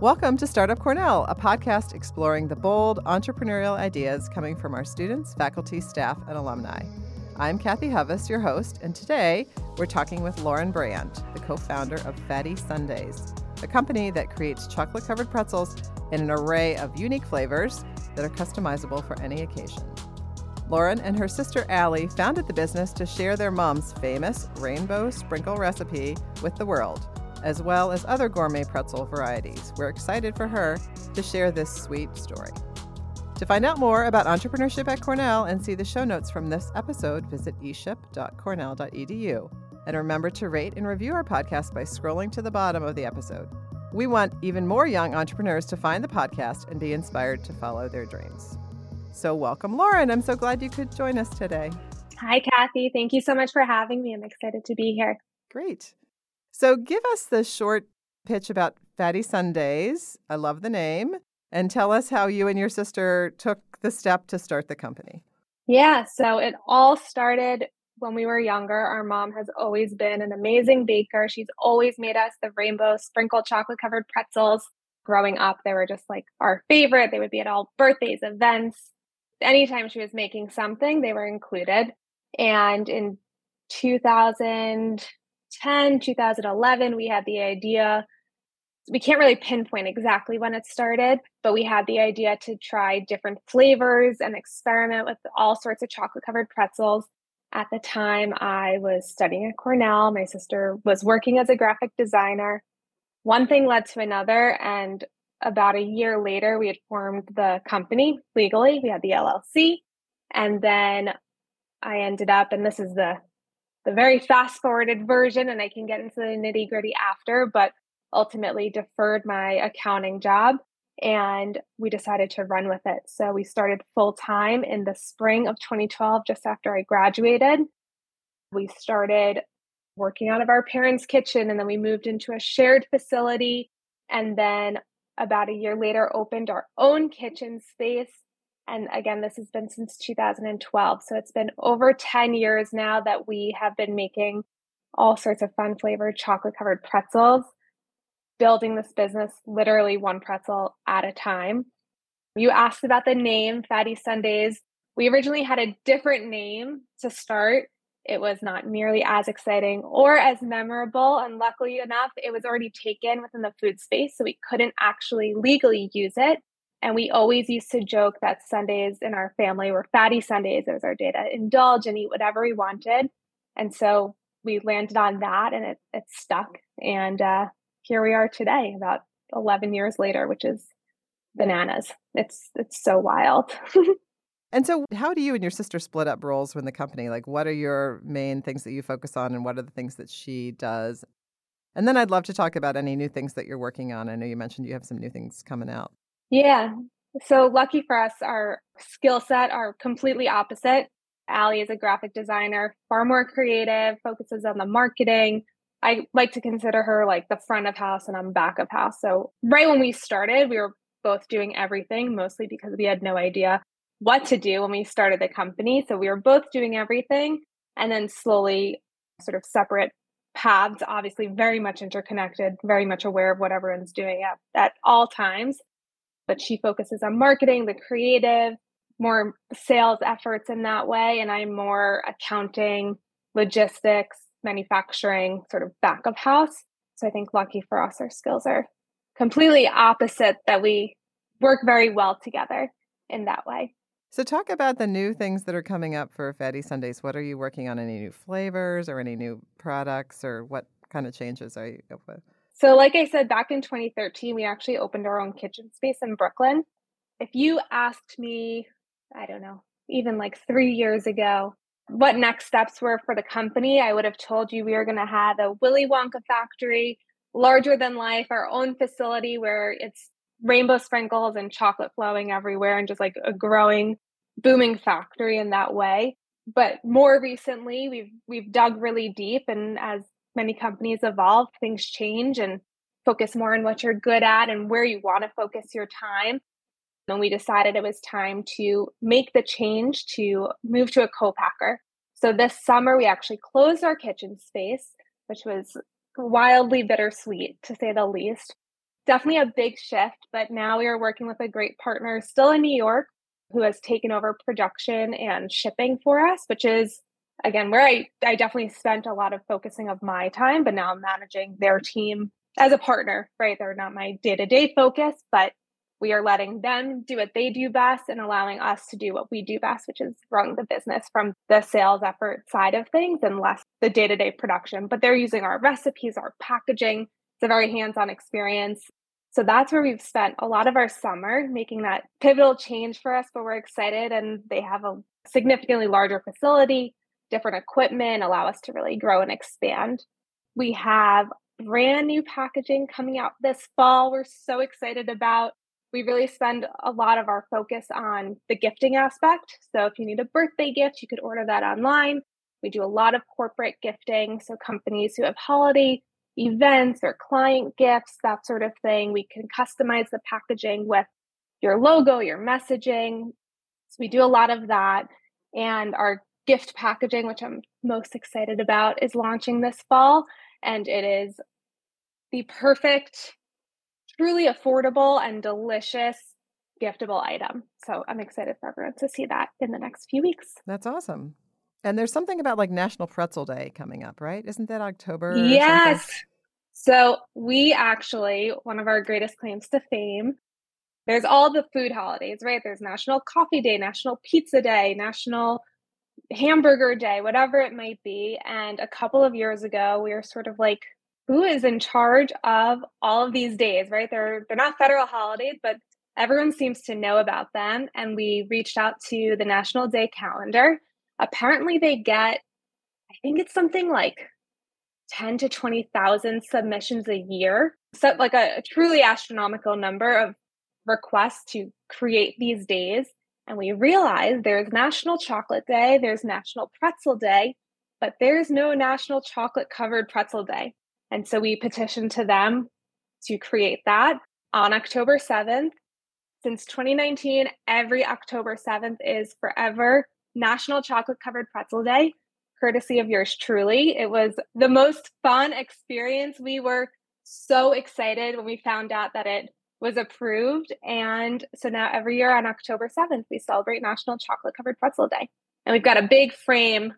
Welcome to Startup Cornell, a podcast exploring the bold entrepreneurial ideas coming from our students, faculty, staff, and alumni. I'm Kathy Hovis, your host, and today we're talking with Lauren Brand, the co founder of Fatty Sundays, a company that creates chocolate covered pretzels in an array of unique flavors that are customizable for any occasion. Lauren and her sister Ali founded the business to share their mom's famous rainbow sprinkle recipe with the world as well as other gourmet pretzel varieties. We're excited for her to share this sweet story. To find out more about entrepreneurship at Cornell and see the show notes from this episode, visit eship.cornell.edu. And remember to rate and review our podcast by scrolling to the bottom of the episode. We want even more young entrepreneurs to find the podcast and be inspired to follow their dreams. So, welcome, Lauren. I'm so glad you could join us today. Hi, Kathy. Thank you so much for having me. I'm excited to be here. Great. So give us the short pitch about Fatty Sundays. I love the name. And tell us how you and your sister took the step to start the company. Yeah, so it all started when we were younger. Our mom has always been an amazing baker. She's always made us the rainbow sprinkled chocolate covered pretzels. Growing up, they were just like our favorite. They would be at all birthdays, events. Anytime she was making something, they were included. And in 2000, 2010, 2011, we had the idea. We can't really pinpoint exactly when it started, but we had the idea to try different flavors and experiment with all sorts of chocolate covered pretzels. At the time, I was studying at Cornell. My sister was working as a graphic designer. One thing led to another, and about a year later, we had formed the company legally. We had the LLC. And then I ended up, and this is the the very fast forwarded version, and I can get into the nitty gritty after, but ultimately deferred my accounting job and we decided to run with it. So we started full time in the spring of 2012, just after I graduated. We started working out of our parents' kitchen and then we moved into a shared facility. And then about a year later, opened our own kitchen space and again, this has been since 2012. So it's been over 10 years now that we have been making all sorts of fun flavored chocolate covered pretzels, building this business literally one pretzel at a time. You asked about the name Fatty Sundays. We originally had a different name to start. It was not nearly as exciting or as memorable. And luckily enough, it was already taken within the food space. So we couldn't actually legally use it. And we always used to joke that Sundays in our family were fatty Sundays. It was our day to indulge and eat whatever we wanted. And so we landed on that and it, it stuck. And uh, here we are today, about 11 years later, which is bananas. It's, it's so wild. and so, how do you and your sister split up roles in the company? Like, what are your main things that you focus on, and what are the things that she does? And then I'd love to talk about any new things that you're working on. I know you mentioned you have some new things coming out. Yeah. So lucky for us, our skill set are completely opposite. Ali is a graphic designer, far more creative, focuses on the marketing. I like to consider her like the front of house and I'm back of house. So right when we started, we were both doing everything, mostly because we had no idea what to do when we started the company. So we were both doing everything and then slowly sort of separate paths, obviously very much interconnected, very much aware of what everyone's doing at, at all times but she focuses on marketing, the creative, more sales efforts in that way. And I'm more accounting, logistics, manufacturing, sort of back of house. So I think lucky for us, our skills are completely opposite that we work very well together in that way. So, talk about the new things that are coming up for Fatty Sundays. What are you working on? Any new flavors or any new products, or what kind of changes are you up with? So, like I said, back in 2013, we actually opened our own kitchen space in Brooklyn. If you asked me, I don't know, even like three years ago, what next steps were for the company, I would have told you we were going to have a Willy Wonka factory, larger than life, our own facility where it's rainbow sprinkles and chocolate flowing everywhere, and just like a growing, booming factory in that way. But more recently, we've we've dug really deep, and as many companies evolve, things change and focus more on what you're good at and where you want to focus your time. And we decided it was time to make the change to move to a co-packer. So this summer we actually closed our kitchen space, which was wildly bittersweet to say the least. definitely a big shift, but now we are working with a great partner still in New York who has taken over production and shipping for us, which is again where I, I definitely spent a lot of focusing of my time, but now I'm managing their team as a partner, right? They're not my day-to-day focus, but we are letting them do what they do best and allowing us to do what we do best, which is run the business from the sales effort side of things and less the day to day production. But they're using our recipes, our packaging. It's a very hands on experience. So that's where we've spent a lot of our summer making that pivotal change for us, but we're excited and they have a significantly larger facility, different equipment, allow us to really grow and expand. We have brand new packaging coming out this fall. We're so excited about we really spend a lot of our focus on the gifting aspect. So if you need a birthday gift, you could order that online. We do a lot of corporate gifting. So companies who have holiday events or client gifts, that sort of thing, we can customize the packaging with your logo, your messaging. So we do a lot of that. And our gift packaging, which I'm most excited about, is launching this fall. And it is the perfect truly affordable and delicious giftable item. So I'm excited for everyone to see that in the next few weeks. That's awesome. And there's something about like National Pretzel Day coming up, right? Isn't that October? Yes. So we actually, one of our greatest claims to fame, there's all the food holidays, right? There's National Coffee Day, National Pizza Day, National Hamburger Day, whatever it might be. And a couple of years ago, we were sort of like, who is in charge of all of these days, right? They're they're not federal holidays, but everyone seems to know about them. And we reached out to the National Day calendar. Apparently they get, I think it's something like 10 to 20,000 submissions a year. So like a, a truly astronomical number of requests to create these days. And we realized there's National Chocolate Day, there's National Pretzel Day, but there's no National Chocolate Covered Pretzel Day. And so we petitioned to them to create that on October 7th. Since 2019, every October 7th is forever National Chocolate Covered Pretzel Day, courtesy of yours truly. It was the most fun experience. We were so excited when we found out that it was approved. And so now every year on October 7th, we celebrate National Chocolate Covered Pretzel Day. And we've got a big frame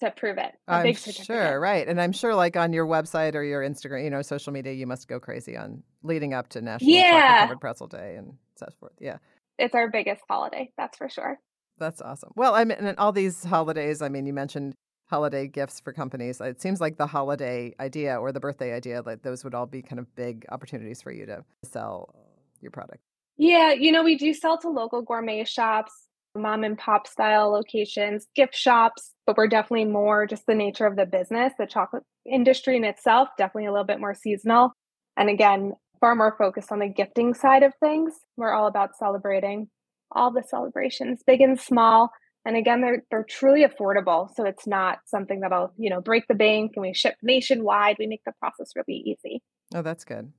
to prove it. I'm sure, right. And I'm sure like on your website or your Instagram, you know, social media, you must go crazy on leading up to National yeah. Covered Pretzel Day and so forth. Yeah. It's our biggest holiday, that's for sure. That's awesome. Well, I mean, and all these holidays, I mean, you mentioned holiday gifts for companies. It seems like the holiday idea or the birthday idea, like those would all be kind of big opportunities for you to sell your product. Yeah, you know, we do sell to local gourmet shops mom and pop style locations, gift shops, but we're definitely more just the nature of the business, the chocolate industry in itself, definitely a little bit more seasonal. And again, far more focused on the gifting side of things. We're all about celebrating all the celebrations, big and small. And again, they're they're truly affordable. So it's not something that'll, you know, break the bank and we ship nationwide. We make the process really easy. Oh, that's good.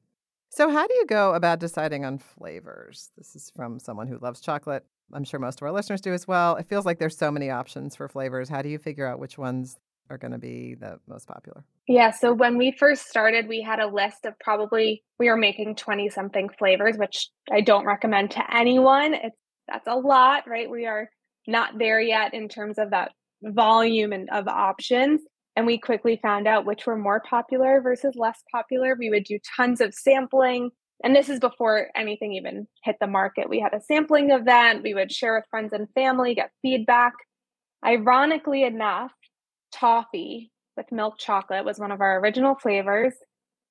So how do you go about deciding on flavors? This is from someone who loves chocolate. I'm sure most of our listeners do as well. It feels like there's so many options for flavors. How do you figure out which ones are going to be the most popular? Yeah, so when we first started, we had a list of probably we were making 20 something flavors, which I don't recommend to anyone. It's that's a lot, right? We are not there yet in terms of that volume and of options. And we quickly found out which were more popular versus less popular. We would do tons of sampling and this is before anything even hit the market. We had a sampling event, we would share with friends and family, get feedback. Ironically enough, toffee with milk chocolate was one of our original flavors,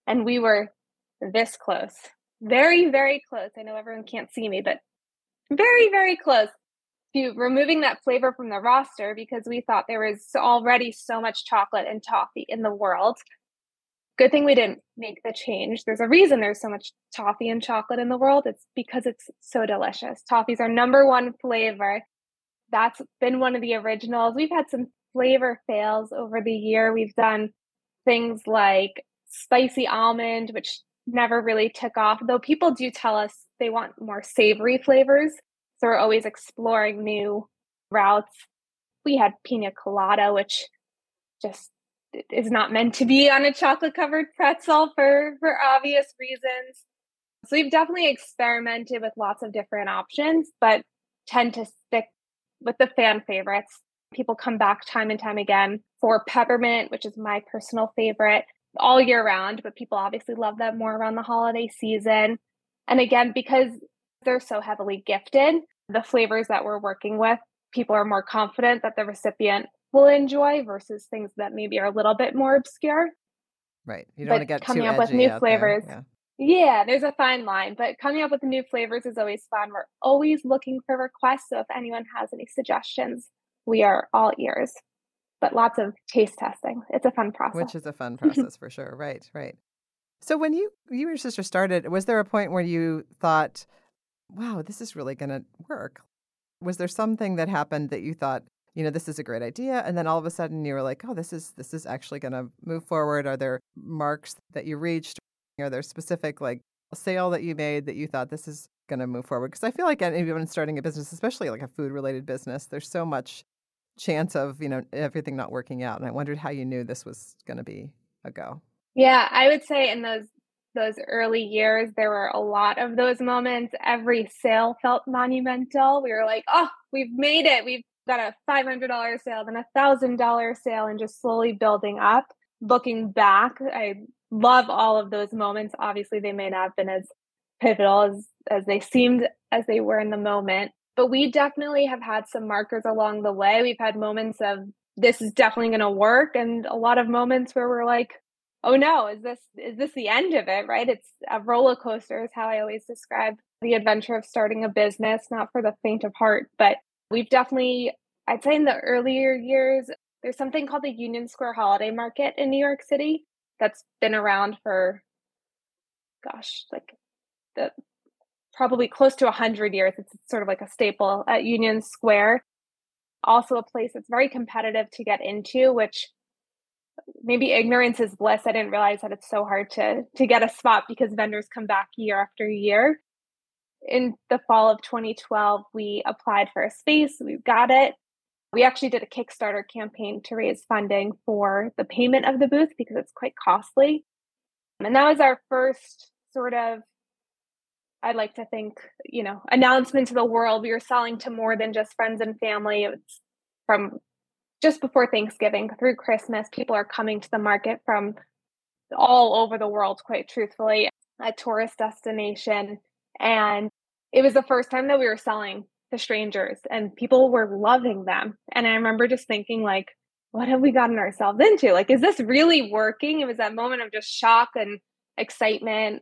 and we were this close. Very, very close. I know everyone can't see me, but very, very close removing that flavor from the roster because we thought there was already so much chocolate and toffee in the world good thing we didn't make the change. There's a reason there's so much toffee and chocolate in the world. It's because it's so delicious. Toffee's our number one flavor. That's been one of the originals. We've had some flavor fails over the year. We've done things like spicy almond, which never really took off, though people do tell us they want more savory flavors. So we're always exploring new routes. We had pina colada, which just is not meant to be on a chocolate covered pretzel for for obvious reasons. So we've definitely experimented with lots of different options, but tend to stick with the fan favorites. People come back time and time again for peppermint, which is my personal favorite all year round, but people obviously love them more around the holiday season. And again, because they're so heavily gifted, the flavors that we're working with, people are more confident that the recipient will enjoy versus things that maybe are a little bit more obscure. Right. You don't but want to get coming up with new flavors. Yeah. yeah, there's a fine line, but coming up with new flavors is always fun. We're always looking for requests. So if anyone has any suggestions, we are all ears. But lots of taste testing. It's a fun process. Which is a fun process for sure. Right, right. So when you you and your sister started, was there a point where you thought, "Wow, this is really going to work"? Was there something that happened that you thought, you know, this is a great idea, and then all of a sudden you were like, "Oh, this is this is actually going to move forward"? Are there marks that you reached? Are there specific like sale that you made that you thought this is going to move forward? Because I feel like even starting a business, especially like a food related business, there's so much chance of you know everything not working out, and I wondered how you knew this was going to be a go. Yeah, I would say in those those early years there were a lot of those moments. Every sale felt monumental. We were like, "Oh, we've made it. We've got a $500 sale, then a $1000 sale and just slowly building up." Looking back, I love all of those moments. Obviously, they may not have been as pivotal as as they seemed as they were in the moment, but we definitely have had some markers along the way. We've had moments of this is definitely going to work and a lot of moments where we're like, oh no, is this is this the end of it, right? It's a roller coaster is how I always describe the adventure of starting a business, not for the faint of heart, but we've definitely I'd say in the earlier years there's something called the Union Square Holiday Market in New York City that's been around for gosh, like the probably close to 100 years. It's sort of like a staple at Union Square. Also, a place that's very competitive to get into, which maybe ignorance is bliss. I didn't realize that it's so hard to to get a spot because vendors come back year after year. In the fall of 2012, we applied for a space. We got it. We actually did a Kickstarter campaign to raise funding for the payment of the booth because it's quite costly. And that was our first sort of I'd like to think, you know, announcement to the world. We were selling to more than just friends and family. It's from just before Thanksgiving through Christmas, people are coming to the market from all over the world, quite truthfully, a tourist destination. And it was the first time that we were selling to strangers and people were loving them. And I remember just thinking, like, what have we gotten ourselves into? Like, is this really working? It was that moment of just shock and excitement.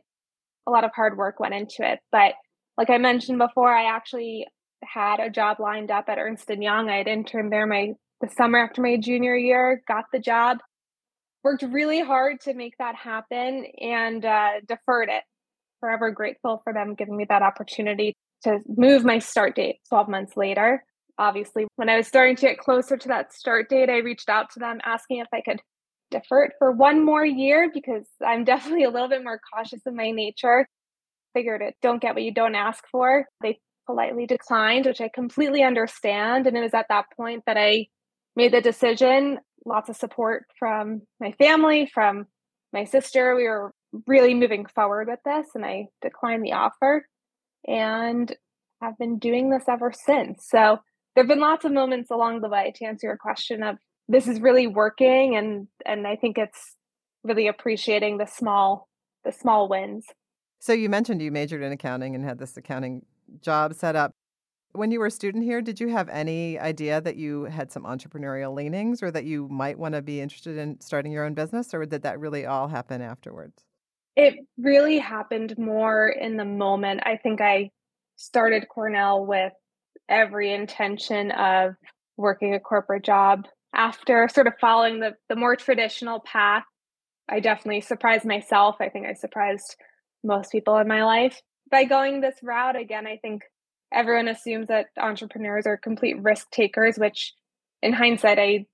A lot of hard work went into it. But like I mentioned before, I actually had a job lined up at Ernst Young. I had interned there my the summer after my junior year, got the job, worked really hard to make that happen, and uh, deferred it. Forever grateful for them giving me that opportunity to move my start date 12 months later. Obviously, when I was starting to get closer to that start date, I reached out to them asking if I could defer it for one more year because I'm definitely a little bit more cautious in my nature. Figured it, don't get what you don't ask for. They politely declined, which I completely understand. And it was at that point that I made the decision. Lots of support from my family, from my sister. We were really moving forward with this, and I declined the offer and have been doing this ever since. So there have been lots of moments along the way to answer your question of this is really working and and I think it's really appreciating the small the small wins. So you mentioned you majored in accounting and had this accounting job set up. When you were a student here, did you have any idea that you had some entrepreneurial leanings or that you might want to be interested in starting your own business, or did that really all happen afterwards? It really happened more in the moment. I think I started Cornell with every intention of working a corporate job. After sort of following the, the more traditional path, I definitely surprised myself. I think I surprised most people in my life. By going this route, again, I think everyone assumes that entrepreneurs are complete risk takers, which in hindsight, I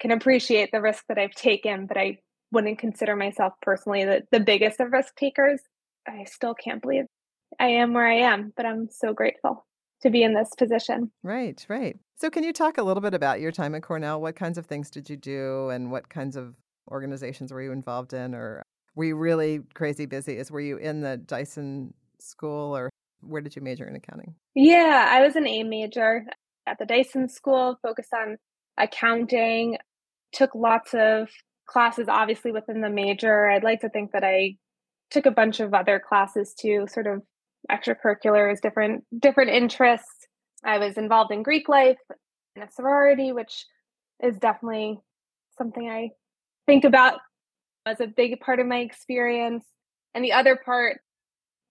can appreciate the risk that I've taken, but I wouldn't consider myself personally the, the biggest of risk takers. I still can't believe I am where I am, but I'm so grateful to be in this position. Right, right. So, can you talk a little bit about your time at Cornell? What kinds of things did you do, and what kinds of organizations were you involved in, or were you really crazy busy? Is were you in the Dyson school or where did you major in accounting? Yeah, I was an A major at the Dyson School, focused on accounting, took lots of classes obviously within the major. I'd like to think that I took a bunch of other classes too, sort of extracurriculars, different different interests. I was involved in Greek life in a sorority, which is definitely something I think about as a big part of my experience. And the other part,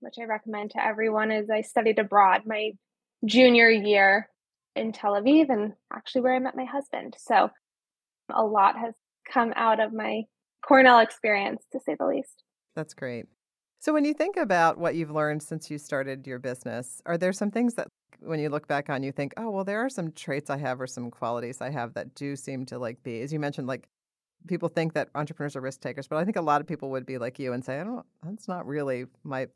which I recommend to everyone, is I studied abroad my junior year in Tel Aviv and actually where I met my husband. So a lot has come out of my Cornell experience, to say the least. That's great. So, when you think about what you've learned since you started your business, are there some things that when you look back on you think, oh, well, there are some traits I have or some qualities I have that do seem to like be, as you mentioned, like people think that entrepreneurs are risk takers, but I think a lot of people would be like you and say, I don't, that's not really my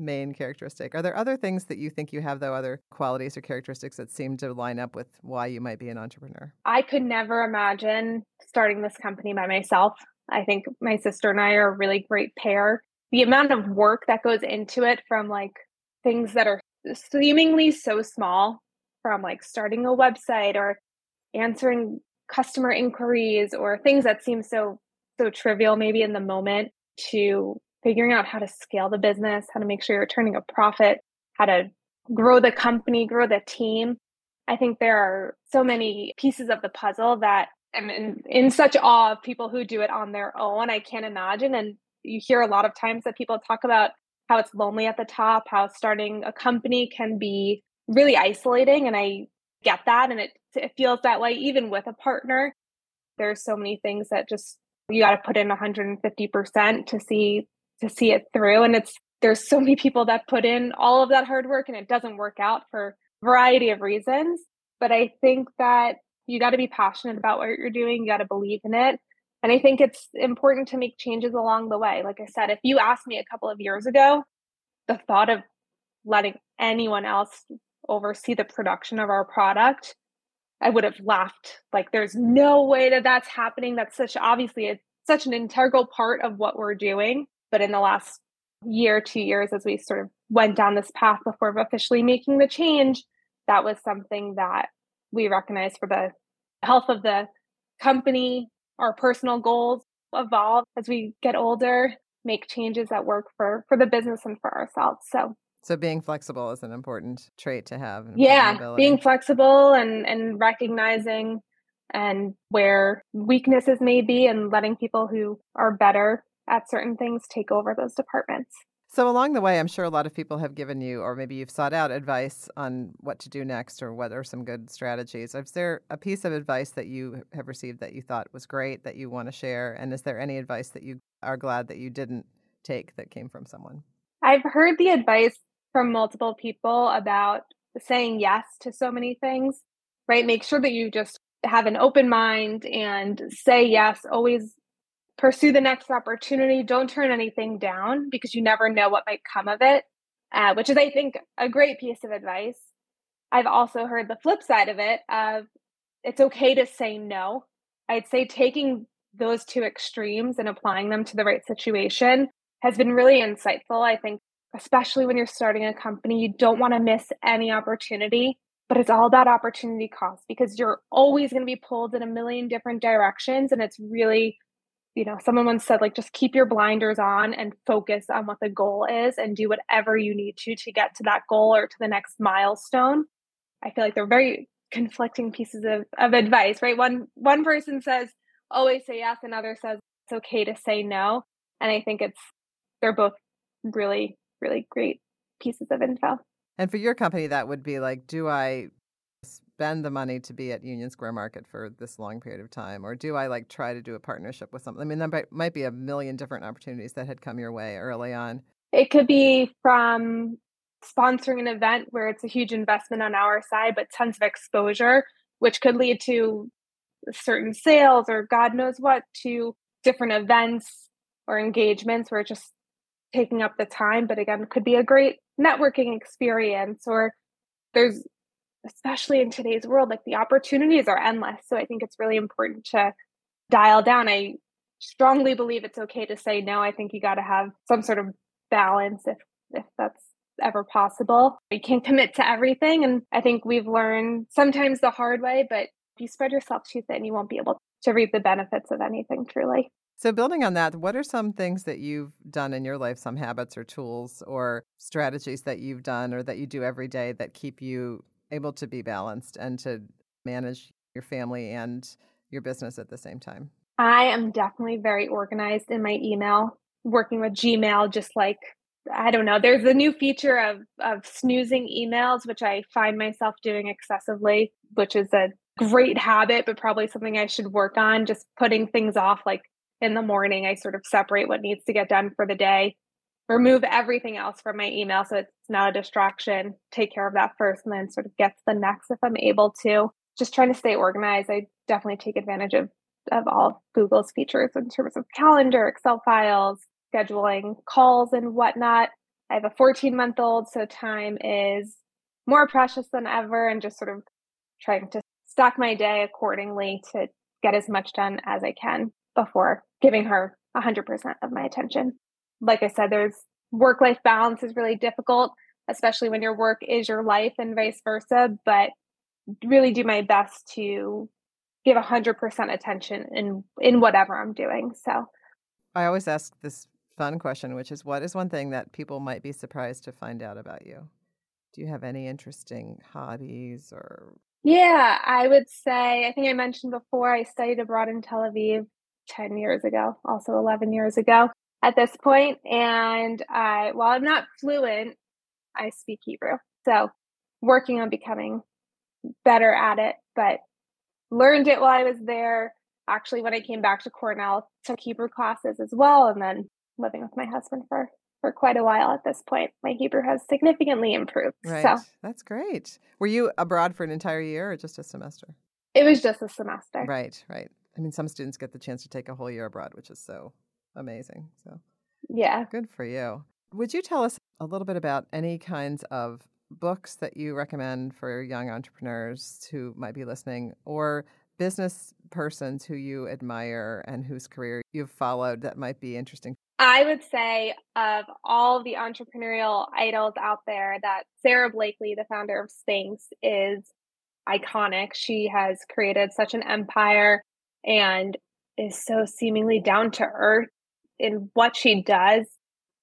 main characteristic. Are there other things that you think you have, though, other qualities or characteristics that seem to line up with why you might be an entrepreneur? I could never imagine starting this company by myself. I think my sister and I are a really great pair. The amount of work that goes into it from like things that are seemingly so small, from like starting a website or answering customer inquiries or things that seem so so trivial maybe in the moment to figuring out how to scale the business, how to make sure you're turning a profit, how to grow the company, grow the team. I think there are so many pieces of the puzzle that I'm in, in such awe of people who do it on their own. I can't imagine. And you hear a lot of times that people talk about how it's lonely at the top, how starting a company can be really isolating. And I get that. And it, it feels that way even with a partner. There's so many things that just you got to put in 150% to see to see it through. And it's there's so many people that put in all of that hard work and it doesn't work out for a variety of reasons. But I think that you got to be passionate about what you're doing. You got to believe in it. And I think it's important to make changes along the way. Like I said, if you asked me a couple of years ago, the thought of letting anyone else oversee the production of our product, I would have laughed. Like, there's no way that that's happening. That's such obviously it's such an integral part of what we're doing. But in the last year, two years, as we sort of went down this path before officially making the change, that was something that we recognized for the health of the company, our personal goals evolve as we get older, make changes that work for for the business and for ourselves. So so being flexible is an important trait to have. Yeah, being flexible and and recognizing and where weaknesses may be and letting people who are better at certain things take over those departments. So, along the way, I'm sure a lot of people have given you, or maybe you've sought out advice on what to do next or what are some good strategies. Is there a piece of advice that you have received that you thought was great that you want to share? And is there any advice that you are glad that you didn't take that came from someone? I've heard the advice from multiple people about saying yes to so many things, right? Make sure that you just have an open mind and say yes, always pursue the next opportunity. Don't turn anything down because you never know what might come of it, uh, which is, I think, a great piece of advice. I've also heard the flip side of it of it's okay to say no. I'd say taking those two extremes and applying them to the right situation has been really insightful. I think, especially when you're starting a company, you don't want to miss any opportunity, but it's all about opportunity cost because you're always going to be pulled in a million different directions. And it's really you know, someone once said, like, just keep your blinders on and focus on what the goal is and do whatever you need to to get to that goal or to the next milestone. I feel like they're very conflicting pieces of, of advice, right? One one person says always say yes, another says it's okay to say no. And I think it's they're both really, really great pieces of info. And for your company, that would be like, do I spend the money to be at Union Square Market for this long period of time? Or do I like try to do a partnership with something? I mean, there might be a million different opportunities that had come your way early on. It could be from sponsoring an event where it's a huge investment on our side, but tons of exposure, which could lead to certain sales or God knows what, to different events or engagements where it's just taking up the time. But again, could be a great networking experience or there's especially in today's world, like the opportunities are endless. So I think it's really important to dial down. I strongly believe it's okay to say no. I think you got to have some sort of balance if if that's ever possible. You can't commit to everything. And I think we've learned sometimes the hard way, but if you spread yourself too thin, you won't be able to reap the benefits of anything truly. So, building on that, what are some things that you've done in your life, some habits or tools or strategies that you've done or that you do every day that keep you able to be balanced and to manage your family and your business at the same time? I am definitely very organized in my email, working with Gmail, just like I don't know. There's a new feature of of snoozing emails, which I find myself doing excessively, which is a great habit, but probably something I should work on. Just putting things off, like in the morning, I sort of separate what needs to get done for the day, remove everything else from my email so it's not a distraction. Take care of that first, and then sort of get to the next if I'm able to. Just trying to stay organized. I definitely take advantage of of all of Google's features in terms of calendar, Excel files, scheduling calls and whatnot. I have a 14 month old, so time is more precious than ever, and just sort of trying to stack my day accordingly to get as much done as I can before giving her 100% of my attention. Like I said, there's work life balance is really difficult, especially when your work is your life and vice versa, but really do my best to give 100% attention in in whatever I'm doing. So I always ask this fun question, which is what is one thing that people might be surprised to find out about you? Do you have any interesting hobbies or? Yeah, I would say, I think I mentioned before, I studied abroad in Tel Aviv 10 years ago, also 11 years ago at this. And I, while I'm not fluent, I speak Hebrew. So working on becoming better at it, but learned it while I was there. Actually, when I came back to Cornell, took Hebrew classes as well, and then living with my husband for for quite a while at this point. My Hebrew has significantly improved. Right. So that's great. Were you abroad for an entire year or just a semester? It was just a semester. Right, right. I mean, some students get the chance to take a whole year abroad, which is so amazing. So, yeah. Good for you. Would you tell us a little bit about any kinds of books that you recommend for young entrepreneurs who might be listening or business persons who you admire and whose career you've followed that might be interesting? I would say of all the entrepreneurial idols out there that Sara Blakely, the founder of Spanx, is iconic. She has created such an empire and is so seemingly down to earth in what she does,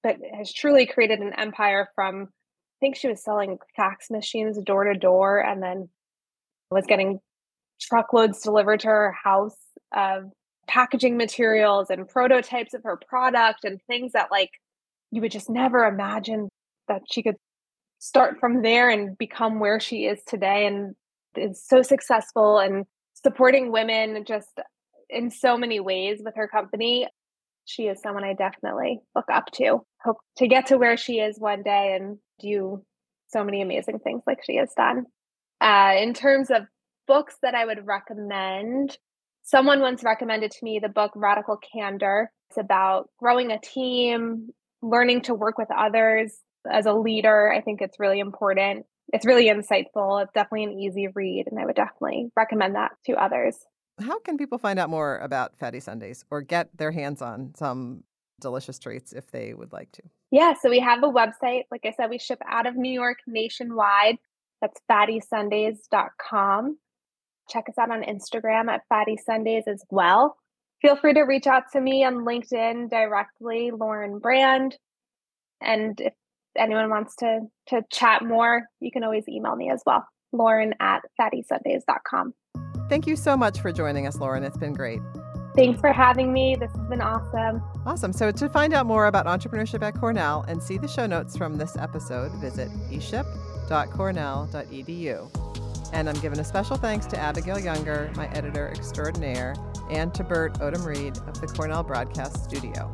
but has truly created an empire from I think she was selling fax machines door to door and then was getting truckloads delivered to her house of packaging materials and prototypes of her product and things that like you would just never imagine that she could start from there and become where she is today and is so successful and supporting women just in so many ways with her company she is someone i definitely look up to hope to get to where she is one day and do so many amazing things like she has done uh, in terms of books that i would recommend Someone once recommended to me the book Radical Candor. It's about growing a team, learning to work with others as a leader. I think it's really important. It's really insightful. It's definitely an easy read, and I would definitely recommend that to others. How can people find out more about Fatty Sundays or get their hands on some delicious treats if they would like to? Yeah, so we have a website. Like I said, we ship out of New York nationwide. That's fattysundays.com. Check us out on Instagram at Fatty Sundays as well. Feel free to reach out to me on LinkedIn directly, Lauren Brand. And if anyone wants to to chat more, you can always email me as well, Lauren at fattysundays.com. Thank you so much for joining us, Lauren. It's been great. Thanks for having me. This has been awesome. Awesome. So, to find out more about entrepreneurship at Cornell and see the show notes from this episode, visit eship.cornell.edu. And I'm giving a special thanks to Abigail Younger, my editor extraordinaire, and to Bert Odom Reed of the Cornell Broadcast Studio.